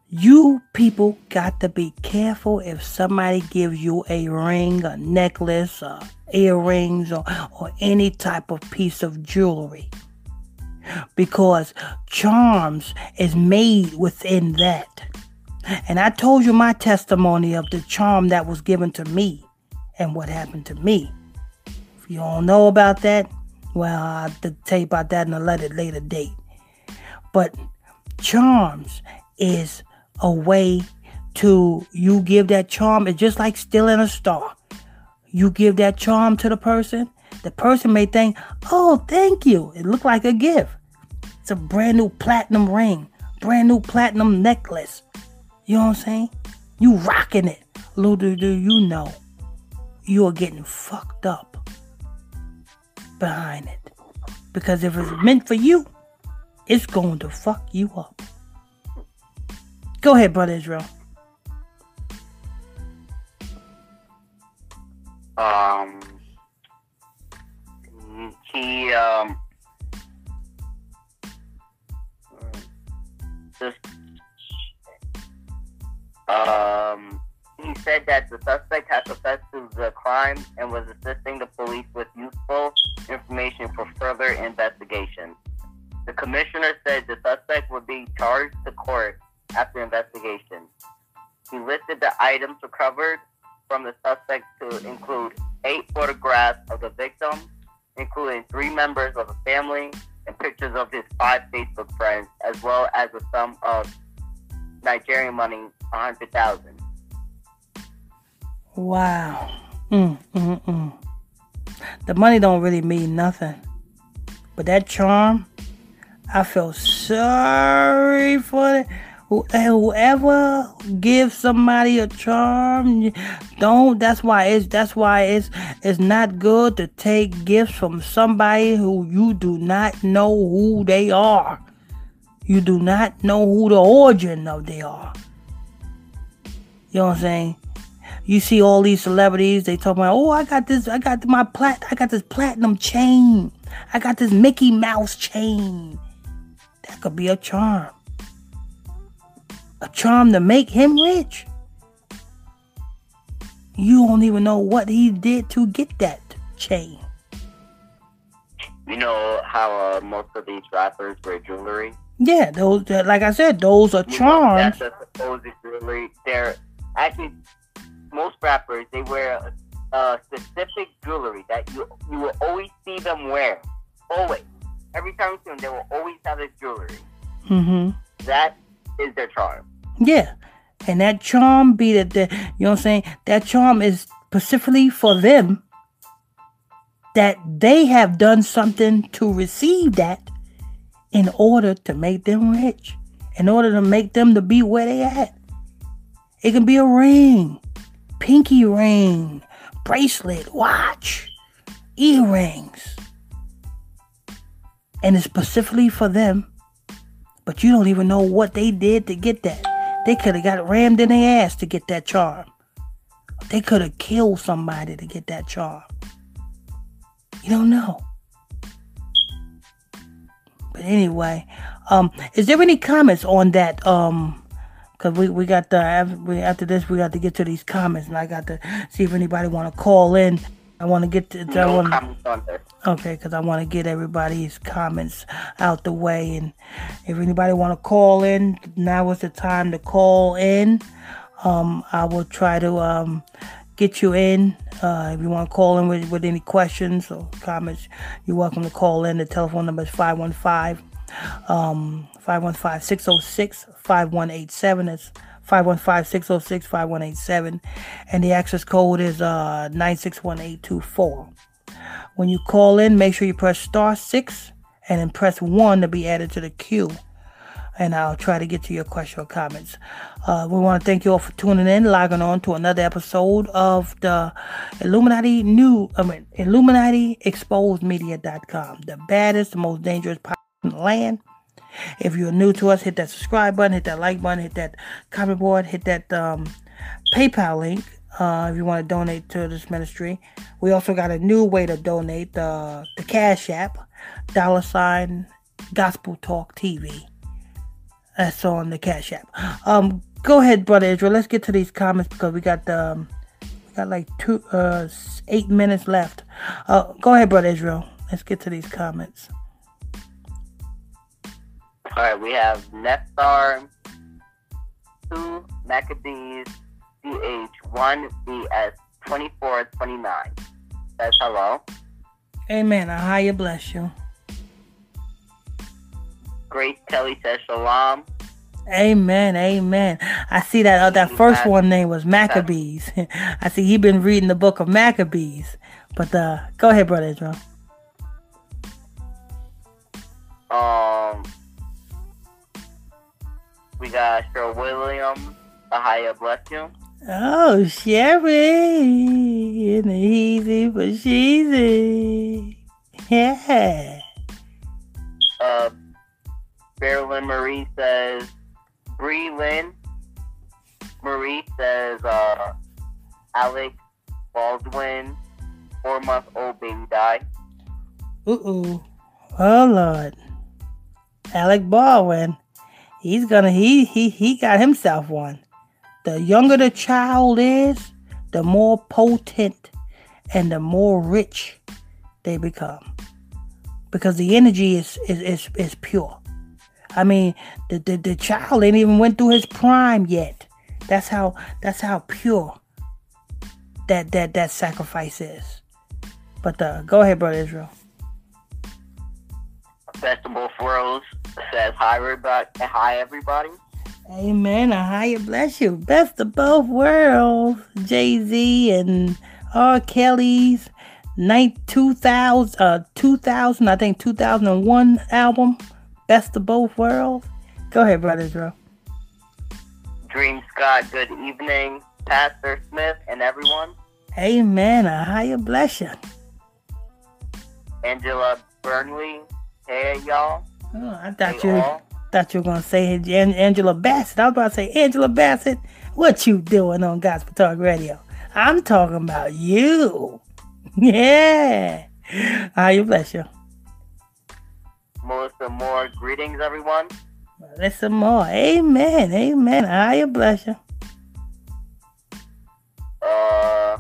you people got to be careful if somebody gives you a ring, a necklace, uh, earrings, or, or any type of piece of jewelry. Because charms is made within that. And I told you my testimony of the charm that was given to me and what happened to me. If you don't know about that, well, I'll tell you about that in a later date. But charms is a way to you give that charm. It's just like stealing a star. You give that charm to the person. The person may think, "Oh, thank you. It looked like a gift. It's a brand new platinum ring, brand new platinum necklace. You know what I'm saying? You rocking it. Little do you know, you are getting fucked up behind it. Because if it's meant for you, it's going to fuck you up. Go ahead, brother Israel. Um, he um, just um, he said that the suspect had confessed to the crime and was assisting the police with useful information for further investigation. The commissioner said the suspect would be charged to court after investigation. He listed the items recovered from the suspect to include eight photographs of the victim, including three members of the family and pictures of his five Facebook friends, as well as a sum of Nigerian money, a hundred thousand. Wow. Mm, mm, mm. The money don't really mean nothing. But that charm, I feel sorry for it. Who- Whoever gives somebody a charm, don't. That's why it's. That's why it's. It's not good to take gifts from somebody who you do not know who they are. You do not know who the origin of they are. You know what I'm saying? You see all these celebrities, they talk about, oh, I got this, I got my plat, I got this platinum chain, I got this Mickey Mouse chain. That could be a charm. A charm to make him rich. You don't even know what he did to get that chain. You know how uh, most of these rappers wear jewelry? Yeah, those, like I said, those are You know, charms. That's a supposed jewelry. They're actually most rappers. They wear a, a specific jewelry that you you will always see them wear. Always, every time you see them, they will always have this jewelry. Mm-hmm. That is their charm. Yeah. And that charm be that the you know what I'm saying? That charm is specifically for them that they have done something to receive that in order to make them rich. In order to make them to be where they at. It can be a ring, pinky ring, bracelet, watch, earrings. And it's specifically for them but you don't even know what they did to get that. They could have got rammed in their ass to get that charm. They could have killed somebody to get that charm. You don't know. But anyway, um, is there any comments on that? Um, Cause we, we got the after this we got to get to these comments and I got to see if anybody want to call in. I want to get to. No I wanna, comments on. Okay, because I want to get everybody's comments out the way. And if anybody want to call in, now is the time to call in. Um, I will try to um, get you in. Uh, if you want to call in with, with any questions or comments, you're welcome to call in. The telephone number is 515 um, 515 606 5187. That's 515-606-5187 and the access code is uh 961-824 when you call in make sure you press star 6 and then press 1 to be added to the queue and I'll try to get to your question or comments. Uh, we want to thank you all for tuning in, logging on to another episode of the Illuminati New, I mean, Illuminati Exposed Media.com, the baddest, most dangerous podcast in the land. If you're new to us, hit that subscribe button, hit that like button, hit that comment board, hit that um, PayPal link uh, if you want to donate to this ministry. We also got a new way to donate the, the Cash App, dollar sign Gospel Talk TV. That's on the Cash App. Um, go ahead, brother Israel. Let's get to these comments because we got the um, we got like two uh eight minutes left. Uh, go ahead, brother Israel. Let's get to these comments. All right, we have Neftar, two Maccabees, CH1 BS 2429. Says hello. Amen. Ahaya bless you. Grace Kelly says shalom. Amen, amen. I see that uh, that first one name was Maccabees. I see he been reading the book of Maccabees. But uh, go ahead, brother Israel. Um, we got Cheryl Williams. Ahaya bless you. Oh, Sherry, in the easy for cheesy. Yeah. Uh, Marilyn Marie says, Bree Lynn. Marie says, uh, Alex Baldwin, four month old baby died. Ooh, ooh. Oh, Lord. Alec Baldwin. He's gonna, he, he, he got himself one. The younger the child is, the more potent and the more rich they become. Because the energy is, is, is, is pure. I mean, the, the, the child ain't even went through his prime yet. That's how that's how pure that that that sacrifice is. But uh, go ahead, brother Israel. Festival Furrows says hi everybody. Hi everybody. Amen. Ahaya bless you. Best of both worlds. Jay Z and R. Kelly's night 2000, uh, 2000, I think 2001 album. Best of both worlds. Go ahead, brother Israel. Dream Scott, good evening. Pastor Smith and everyone. Amen. A higher bless you. Angela Burnley. Hey y'all. Oh, I thought Hey, you all. Thought you were gonna say An- Angela Bassett. I was about to say Angela Bassett. What you doing on Gospel Talk Radio? I'm talking about you. Yeah. How you bless you. Melissa Moore, greetings everyone. Listen more. Amen. Amen. How you bless you. Uh,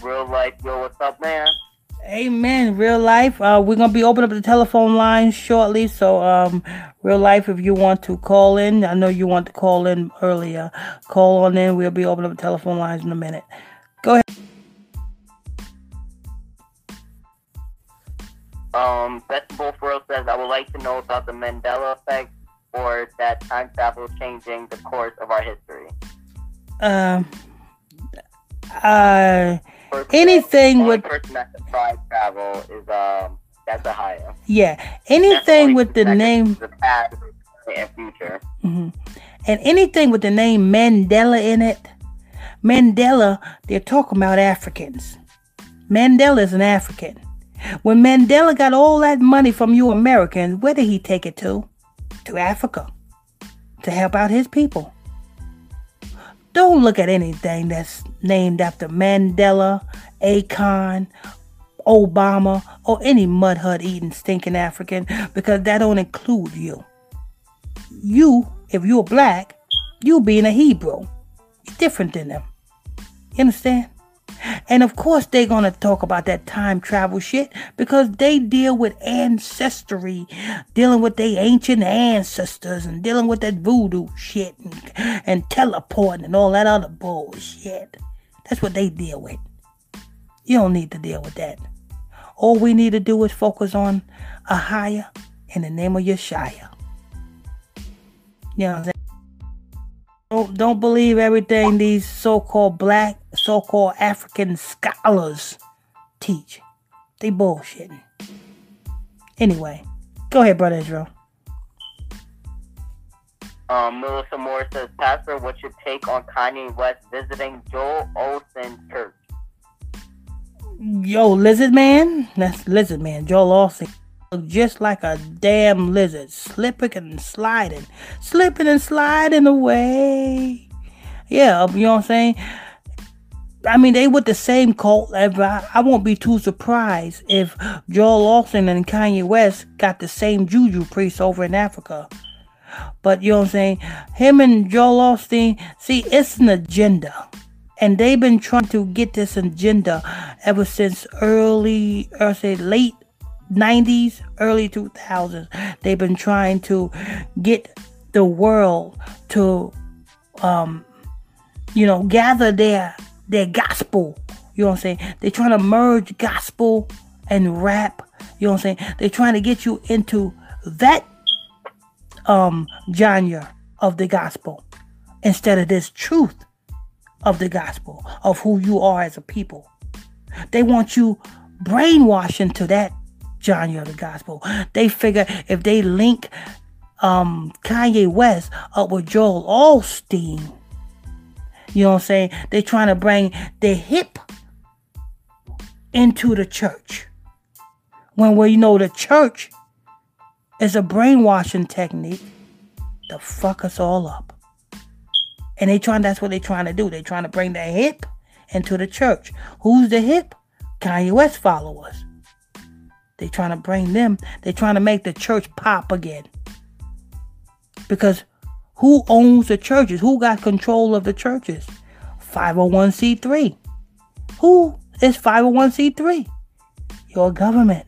real life, yo, what's up, man? Amen. Real life. Uh, we're gonna be opening up the telephone lines shortly. So, um, real life, if you want to call in, I know you want to call in earlier. Call on in. We'll be opening up the telephone lines in a minute. Go ahead. Um, Festival World says, I would like to know about the Mandela effect or that time travel changing the course of our history. Um. Uh. First, Anything with person that can travel is um that's a higher. yeah. Anything with the name. the past and future. hmm And anything with the name Mandela in it, Mandela, they're talking about Africans. Mandela is an African. When Mandela got all that money from you Americans, where did he take it to? To Africa. To help out his people. Don't look at anything that's named after Mandela, Akon, Obama, or any mud hut eating stinking African because that don't include you you if you're black, you being a Hebrew. You're different than them. You understand? And of course, they're going to talk about that time travel shit because they deal with ancestry, dealing with their ancient ancestors and dealing with that voodoo shit and, and teleporting and all that other bullshit. That's what they deal with. You don't need to deal with that. All we need to do is focus on a higher in the name of Yeshua. You know? Don't, don't believe everything these so-called black, so-called African scholars teach. They bullshitting. Anyway, go ahead, brother Israel. Um, Melissa Moore says, Pastor, what's your take on Kanye West visiting Joel Osteen Church? Yo, lizard man, that's lizard man, Joel look just like a damn lizard, slipping and sliding, slipping and sliding away. Yeah, you know what I'm saying? I mean, they with the same cult. I, I won't be too surprised if Joel Osteen and Kanye West got the same juju priest over in Africa. But you know what I'm saying? Him and Joel Osteen, see, it's an agenda. And they've been trying to get this agenda ever since early, or say late 90s, early 2000s, they've been trying to get the world to, um, you know, gather their their gospel. You know what I'm saying? They're trying to merge gospel and rap. You know what I'm saying? They're trying to get you into that um genre of the gospel instead of this truth of the gospel of who you are as a people. They want you brainwashed into that genre of the gospel. They figure if they link um, Kanye West up with Joel Osteen, you know what I'm saying? They're trying to bring the hip into the church. When well, you know the church is a brainwashing technique to fuck us all up. And they trying that's what they're trying to do. They're trying to bring the hip into the church. Who's the hip? Kanye West followers. They're trying to bring them, they're trying to make the church pop again. Because who owns the churches? Who got control of the churches? 501c3. Who is 501c3? Your government.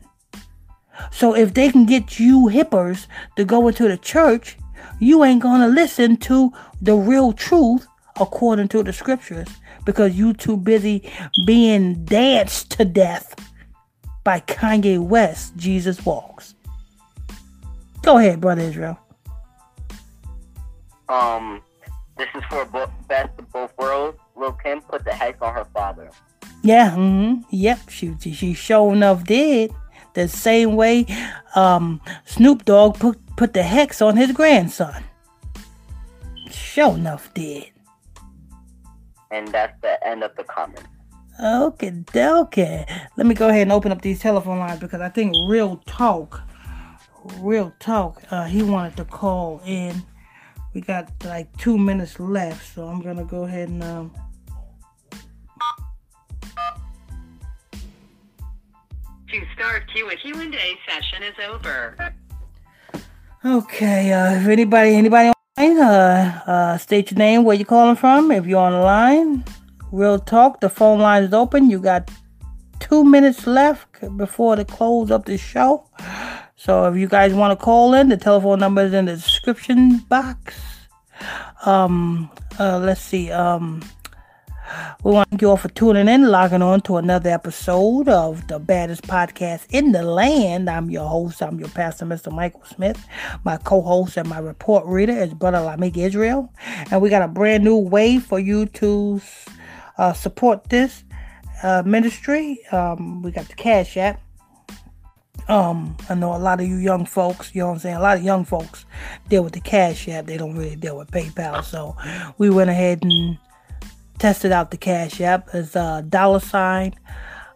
So if they can get you hippers to go into the church, you ain't gonna listen to the real truth according to the scriptures because you too busy being danced to death by Kanye West, Jesus Walks. Go ahead, Brother Israel. Um, this is for bo- best of both worlds. Lil Kim put the hex on her father. Yeah, mm-hmm. yep, she she sure enough did. The same way um, Snoop Dogg put put the hex on his grandson. Sure enough did. And that's the end of the comment. Okay, okay. Let me go ahead and open up these telephone lines because I think Real Talk, Real Talk, uh, he wanted to call in. We got like two minutes left, so I'm gonna go ahead and. Um... To start Q and Q and A session is over. Okay, uh, if anybody, anybody online, uh, uh, state your name, where you calling from, if you're on the line. Real talk, the phone line is open. You got two minutes left before the close of the show. So if you guys want to call in, the telephone number is in the description box. Um, uh, let's see. Um, we want to thank you all for tuning in, logging on to another episode of the baddest podcast in the land. I'm your host, I'm your pastor, Mr. Michael Smith. My co-host and my report reader is Brother Lamik Israel. And we got a brand new way for you to uh, support this uh, ministry. Um, we got the Cash App. Um, I know a lot of you young folks, you know what I'm saying? A lot of young folks deal with the Cash App. They don't really deal with PayPal. So we went ahead and tested out the Cash App as a dollar sign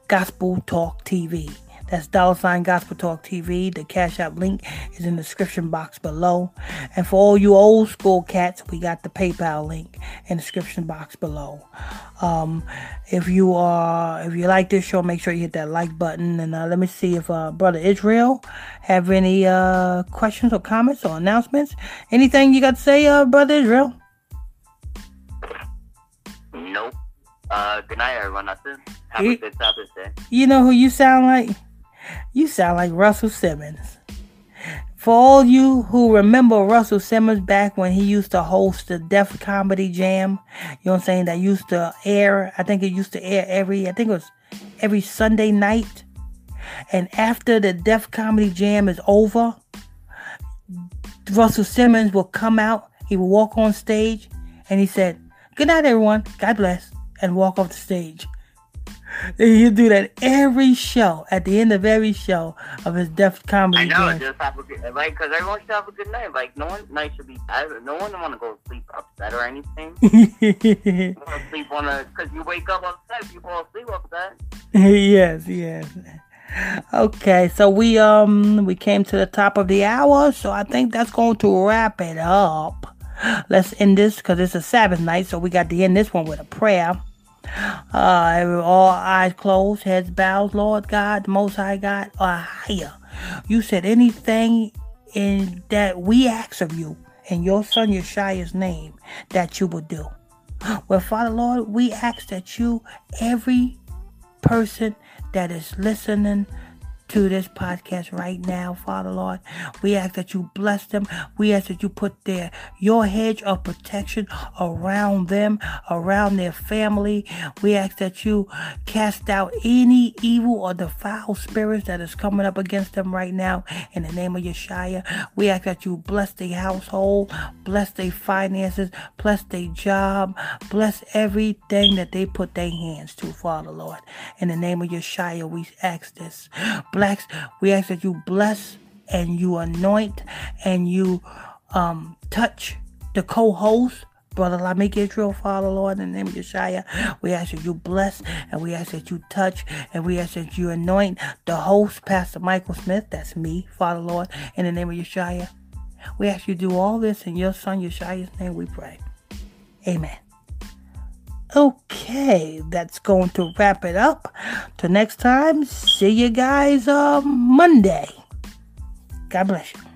Gospel Talk TV. That's dollar sign Gospel Talk TV. The Cash App link is in the description box below. And for all you old school cats, we got the PayPal link in the description box below. Um, if you are, if you like this show, make sure you hit that like button. And uh, let me see if uh, brother Israel have any uh, questions or comments or announcements. Anything you got to say, uh, brother Israel? Nope. Uh, good night, everyone. It. Have a good Sabbath day. You know who you sound like? You sound like Russell Simmons. For all you who remember Russell Simmons back when he used to host the Def Comedy Jam, you know what I'm saying? That used to air, I think it used to air every, I think it was every Sunday night. And after the Def Comedy Jam is over, Russell Simmons will come out, he will walk on stage, and he said, Good night, everyone. God bless. And walk off the stage. He'll do that every show, at the end of every show of his Def Comedy I know. Jam. Just have a good like, cause everyone should have a good night. Like, no one night should be. I, no one want to go to sleep upset or anything. You want to sleep on a, cause you wake up upset. You fall asleep upset. yes, yes. Okay, so we um we came to the top of the hour, so I think that's going to wrap it up. Let's end this because it's a Sabbath night, so we got to end this one with a prayer. Uh, all eyes closed, heads bowed, Lord God, the Most High God, Ahaya. You said anything in that we ask of you in your Son Yeshua's name that you will do. Well, Father Lord, we ask that you, every person that is listening to this podcast right now, Father Lord. We ask that you bless them. We ask that you put their your hedge of protection around them, around their family. We ask that you cast out any evil or foul spirits that is coming up against them right now in the name of Yeshua. We ask that you bless their household, bless their finances, bless their job, bless everything that they put their hands to, Father Lord. In the name of Yeshua, we ask this. Blacks, we ask that you bless and you anoint and you um touch the co-host. Brother Lamick Israel, Father Lord, in the name of Yeshua, we ask that you bless and we ask that you touch and we ask that you anoint the host, Pastor Michael Smith. That's me, Father Lord, in the name of Yeshua. We ask you to do all this in your son Yeshua's name we pray. Amen. Okay, that's going to wrap it up. Till next time, see you guys on Monday. God bless you.